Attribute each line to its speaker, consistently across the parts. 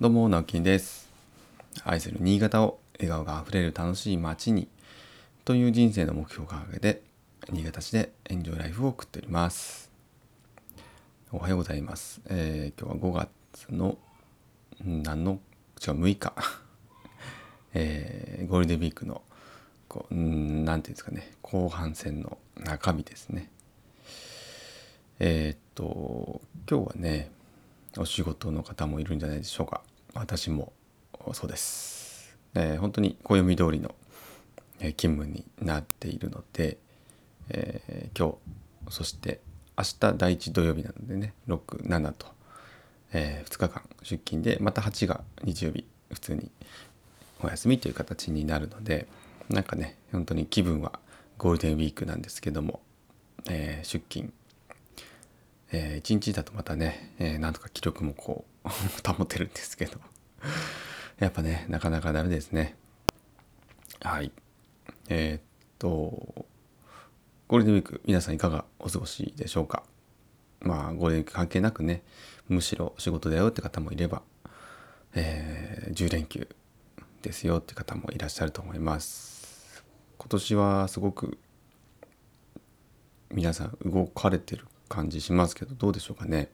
Speaker 1: どうも直樹です。愛する新潟を笑顔があふれる楽しい街にという人生の目標を掲げて新潟市でエンジョイライフを送っております。おはようございます、えー、今日は5月の何の違う6日。えー、ゴールデンウィークのこう何ていうんですかね後半戦の中身ですね。えー、っと今日はねお仕事の方もいるんじゃないでしょうか。私もそうです、えー、本当に暦通りの勤務になっているので、えー、今日そして明日第1土曜日なのでね67と、えー、2日間出勤でまた8が日曜日普通にお休みという形になるのでなんかね本当に気分はゴールデンウィークなんですけども、えー、出勤えー、1日だとまたね、えー、なんとか記録もこう 保てるんですけど。やっぱねなかなかダメですね。はい。えー、っとゴールデンウィーク皆さんいかがお過ごしでしょうか？まあゴールデンウィーク関係なくねむしろ仕事だよって方もいれば、えー、10連休ですよって方もいらっしゃると思います。今年はすごく皆さん動かれてる感じしますけどどうでしょうかね。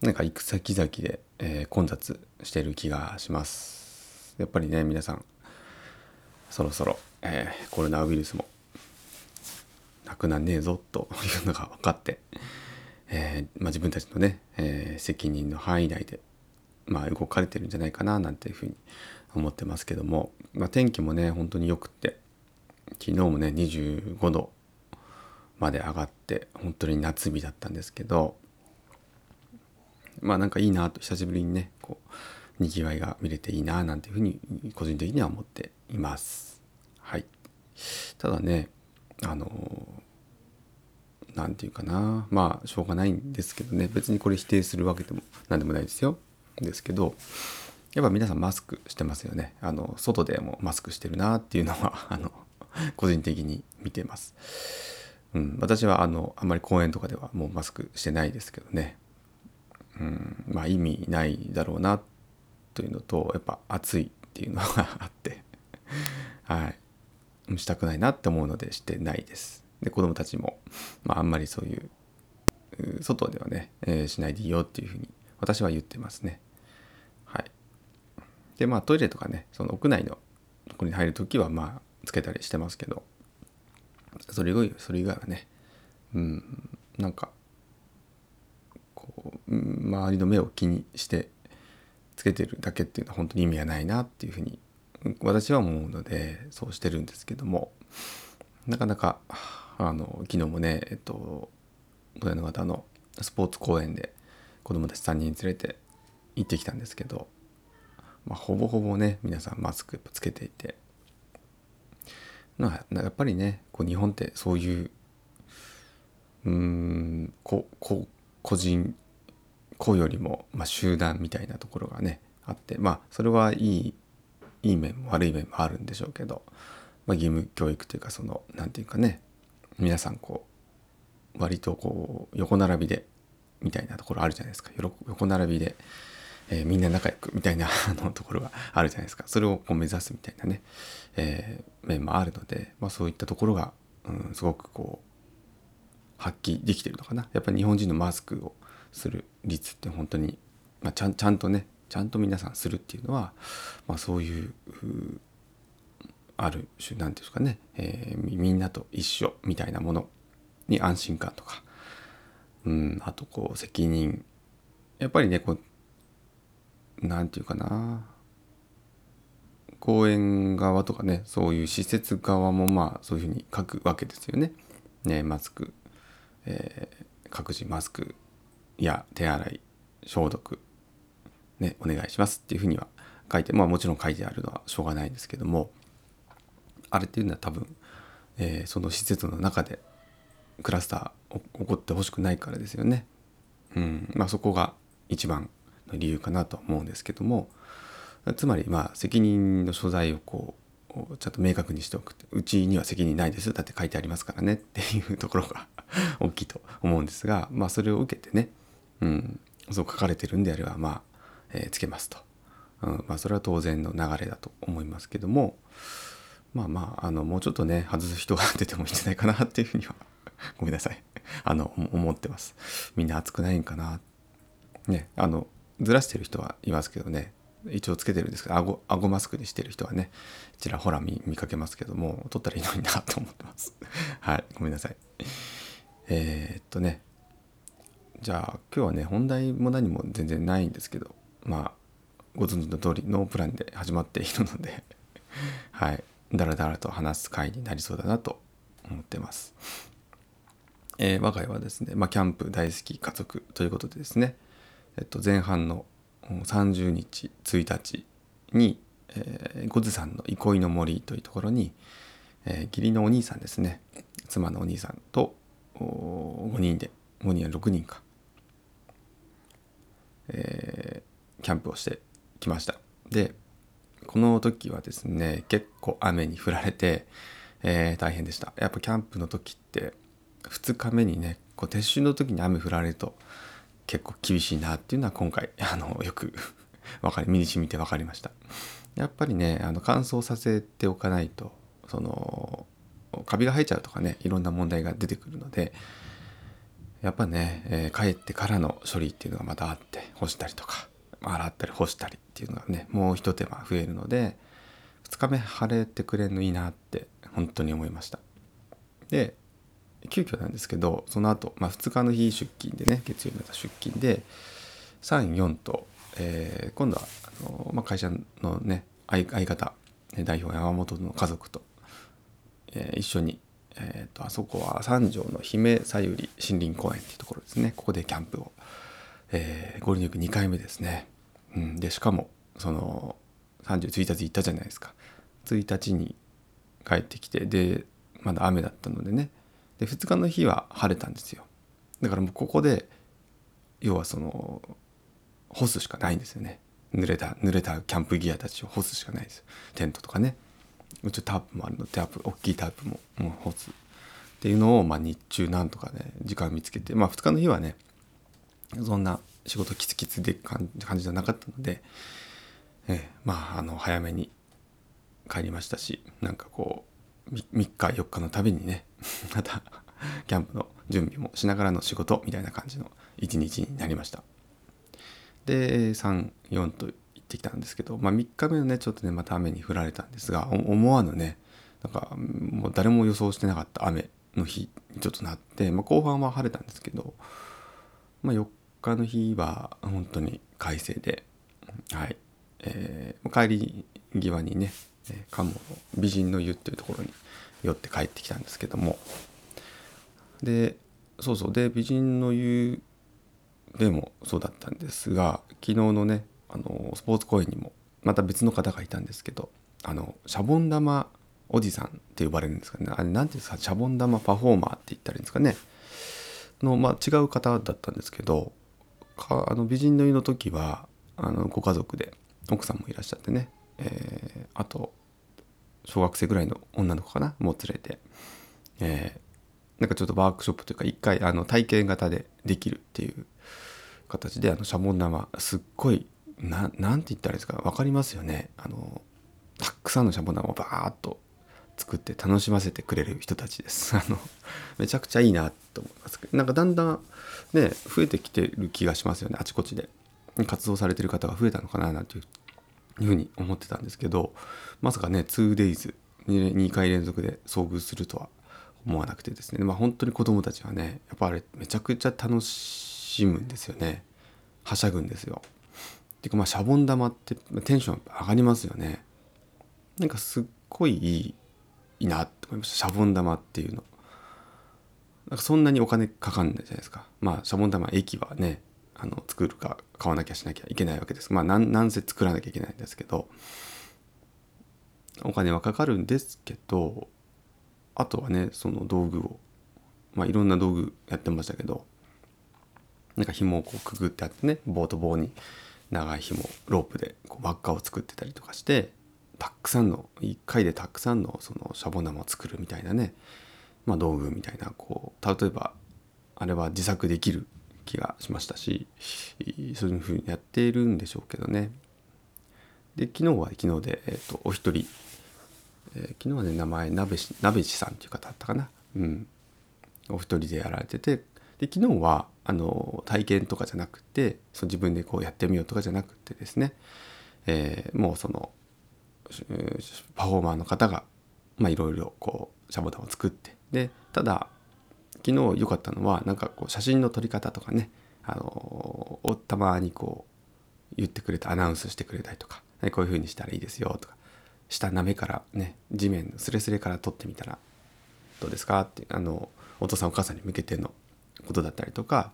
Speaker 1: なんか行く先々で、えー、混雑してる気がします。やっぱりね皆さんそろそろ、えー、コロナウイルスもなくなんねえぞというのが分かって、えー、まあ、自分たちのね、え責任の範囲内で、まあ、動かれてるんじゃないかななんていうふうに思ってますけども、まあ、天気もね本当によくって昨日もね25度まで上がって本当に夏日だったんですけどまあなんかいいなと久しぶりにねこうにぎわいが見れていいななんていうふうに個人的には思っています。はい、ただねあの何て言うかなまあしょうがないんですけどね別にこれ否定するわけでも何でもないですよ。ですけどやっぱ皆さんマスクしてますよね。あの外でもマスクしてるなっていうのはあの個人的に見てます。うん、私はあのあんまり公園とかではもうマスクしてないですけどね、うん、まあ意味ないだろうなというのとやっぱ暑いっていうのがあって。はい。したくないなって思うのでしてないです。で子供たちも、まあ、あんまりそういう外ではね、えー、しないでいいよっていうふうに私は言ってますね。はい。でまあトイレとかねその屋内のとこに入る時はまあつけたりしてますけど。それ以外それ以外はね。うんなんかこう周りの目を気にしてつけてるだけっていうのは本当に意味がないなっていうふうに私は思うのでそうしてるんですけどもなかなかあの昨日もねえっと小の方のスポーツ公園で子供たち3人連れて行ってきたんですけど、まあ、ほぼほぼね皆さんマスクつけていてまあやっぱりねこう日本ってそういううんここ個人個よりも、まあ、集団みたいなところがねあってまあそれはいいいい面も悪い面もあるんでしょうけど、まあ、義務教育というかその何て言うかね皆さんこう割とこう横並びでみたいなところあるじゃないですか。横並びでえー、みんな仲良くみたいな あのところがあるじゃないですか。それをこう目指すみたいなね、えー、面もあるので、まあ、そういったところが、うん、すごくこう発揮できてるのかな。やっぱり日本人のマスクをする率って本当に、まあ、ちゃんちゃんとねちゃんと皆さんするっていうのは、まあ、そういうある種何て言うんですかね、えー、みんなと一緒みたいなものに安心感とか、うん、あとこう責任。やっぱりねこう何て言うかな公園側とかねそういう施設側もまあそういうふうに書くわけですよね。ねマスク、えー、各自マスクや手洗い消毒ねお願いしますっていうふうには書いてまあもちろん書いてあるのはしょうがないですけどもあれっていうのは多分、えー、その施設の中でクラスター起こってほしくないからですよね。うんまあ、そこが一番の理由かなと思うんですけどもつまりまあ責任の所在をこうちゃんと明確にしておくうちには責任ないですだって書いてありますからねっていうところが 大きいと思うんですがまあそれを受けてね、うん、そう書かれてるんであればまあ、えー、つけますと。うんまあ、それは当然の流れだと思いますけどもまあまああのもうちょっとね外す人が出てもいいんじゃないかなっていうふうにはごめんなさい。あの思ってます。みんな熱くないんかな。ねあのずらしてる人はいますけどね。一応つけてるんですけど顎顎マスクにしてる人はねちらほら見かけますけども取ったらいいのになと思ってます。はいごめんなさい。えー、っとね。じゃあ今日はね本題も何も全然ないんですけどまあご存知の通りノープランで始まっているので はいだらだらと話す回になりそうだなと思ってます。えー、我が家はですね、まあ、キャンプ大好き家族ということでですね、えっと、前半の30日1日に、えー、ゴズさんの憩いの森というところに、えー、義理のお兄さんですね。妻のお兄さんと5人で5人は6人か、えー、キャンプをしてきました。でこの時はですね結構雨に降られて、えー、大変でした。やっぱキャンプの時って2日目にねこう撤収の時に雨降られると結構厳しいなっていうのは今回 あのよく 分かり身に染みて分かりました。やっぱりねあの乾燥させておかないとそのカビが生えちゃうとかねいろんな問題が出てくるのでやっぱね、えー、帰ってからの処理っていうのがまたあって干したりとか洗ったり干したりっていうのがねもう一手間増えるので2日目晴れてくれるのいいなって本当に思いました。で急遽なんですけどその後、まあ2日の日出勤でね月曜日の出勤で34と、えー、今度はあの、まあ、会社のね相方代表山本の家族と、えー、一緒にえーと、あそこは三条の姫さゆり森林公園っていうところですね。ここでキャンプを、えー、ゴールデンウィーク2回目ですね、うん、でしかもその31日行ったじゃないですか。1日に帰ってきてでまだ雨だったのでねで2日の日は晴れたんですよ。だからもうここで要はその干すしかないんですよね。濡れた濡れたキャンプギアたちを干すしかないですテントとかね。うちタープもあるの。タープ大きいタープももう干す。っていうのを、まあ、日中なんとかね時間見つけてまあ2日の日はねそんな仕事キツキツで感じじゃなかったので、えー、まああの早めに帰りましたしなんかこう3日4日のたびにね またキャンプの準備もしながらの仕事みたいな感じの一日になりました。で34と行ってきたんですけど、まあ、3日目のねちょっとねまた雨に降られたんですが思わぬねなんかもう誰も予想してなかった雨の日にちょっとなって、まあ、後半は晴れたんですけど、まあ、4日の日は本当に快晴で、はい。えー、帰り際にね鴨の美人の湯っていうところに寄って帰ってきたんですけども。でそうそう。で美人の湯でもそうだったんですが昨日のねあのスポーツ公園にもまた別の方がいたんですけどあのシャボン玉おじさんって呼ばれるんですかね。あれ何ていうんですか？シャボン玉パフォーマーって言ったらいいんですかね。の、まあ、違う方だったんですけどかあの美人の湯の時はあのご家族で奥さんもいらっしゃってね、えー、あと小学生ぐらいの女の子かな？もう連れて、えー、なんかちょっとワークショップというか一回あの体験型でできるっていう形であのシャボン玉すっごいななんて言ったらいいですか？分かりますよね。あのたくさんのシャボン玉をバーッと作って楽しませてくれる人たちです。あのめちゃくちゃいいなと思いますなんかだんだんね増えてきてる気がしますよね。あちこちで。活動されてる方が増えたのかな？なんていうふうに思ってたんですけどまさかね 2days 2回連続で遭遇するとは思わなくてですね。まあ本当に子供たちはねやっぱあれめちゃくちゃ楽しむんですよね。はしゃぐんですよ。ていうかまあシャボン玉ってテンション上がりますよね。なんかすっごいいいいいなって思いました。シャボン玉っていうの。なんかそんなにお金かかんないじゃないですか。まあシャボン玉駅はねあの作るか買わなきゃしなきゃいけないわけです。まあ何せ作らなきゃいけないんですけどお金はかかるんですけどあとはねその道具をまあいろんな道具やってましたけどなんか紐をこうくぐってあってね棒と棒に長い紐ロープでこう輪っかを作ってたりとかしてたくさんの1回でたくさんのそのシャボン玉を作るみたいなね、まあ、道具みたいなこう例えばあれは自作できる気がしましたしそういうふうにやっているんでしょうけどね。で昨日は昨日で、えーと、お一人、えー、昨日はね名前鍋し鍋地さんっていう方だったかな。うん。お一人でやられてて。で昨日はあの体験とかじゃなくてその自分でこうやってみようとかじゃなくてですね、えー、もうそのパフォーマーの方がいろいろこうシャボタンを作って。でただ昨日良かったのはなんかこう写真の撮り方とかねあのをたまにこう言ってくれてアナウンスしてくれたりとか、こういう風にしたらいいですよとか下なめからね地面スレスレから撮ってみたらどうですかってあのお父さんお母さんに向けてのことだったりとか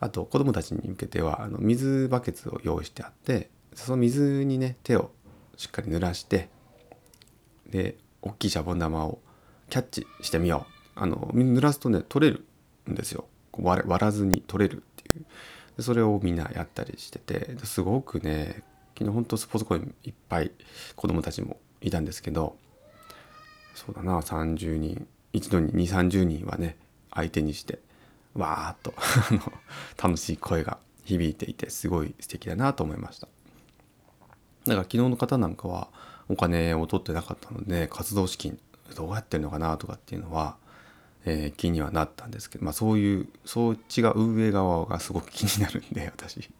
Speaker 1: あと子供たちに向けてはあの水バケツを用意してあってその水にね手をしっかり濡らしてで大きいシャボン玉をキャッチしてみようあの濡らすとね取れるんですよ。割らずに取れるっていう。でそれをみんなやったりしててすごくね昨日ほんとスポーツ公園いっぱい子供たちもいたんですけどそうだな30人一度に2 3 0人はね相手にしてわーっと 楽しい声が響いていてすごい素敵だなと思いました。だから昨日の方なんかはお金を取ってなかったので活動資金どうやってるのかなとかっていうのは、えー、気にはなったんですけど、まあ、そういうそっちが運営側がすごく気になるんで私。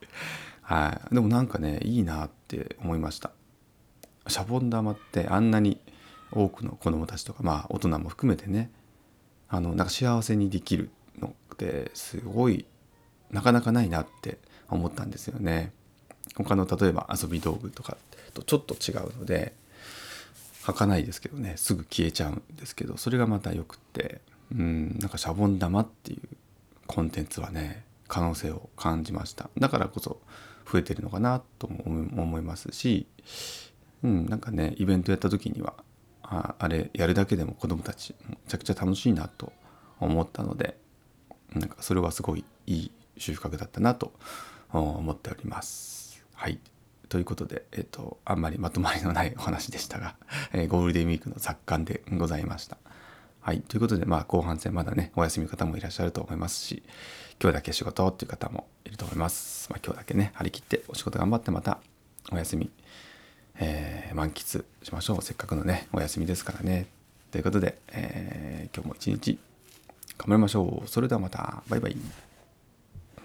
Speaker 1: はい。でもなんかねいいなって思いました。シャボン玉ってあんなに多くの子どもたちとかまあ大人も含めてねあのなんか幸せにできるのってすごいなかなかないなって思ったんですよね。他の例えば遊び道具とかとちょっと違うので履かないですけどねすぐ消えちゃうんですけどそれがまたよくって。うんなんかシャボン玉っていうコンテンツはね可能性を感じましただからこそ増えてるのかなとも思いますし、うん、なんかねイベントやった時にはああれやるだけでも子どもたちめちゃくちゃ楽しいなと思ったのでなんかそれはすごいいい収穫だったなと思っております。はいということで、えっ、と、あんまりまとまりのないお話でしたが、えー、ゴールデンウィークの雑感でございました。はい。ということで、まあ、後半戦まだね、お休みの方もいらっしゃると思いますし、今日だけ仕事っていう方もいると思います。まあ、今日だけね、張り切ってお仕事頑張ってまたお休みえー、満喫しましょう。せっかくのねお休みですからね。ということで、えー、今日も一日頑張りましょう。それではまた。バイバイ。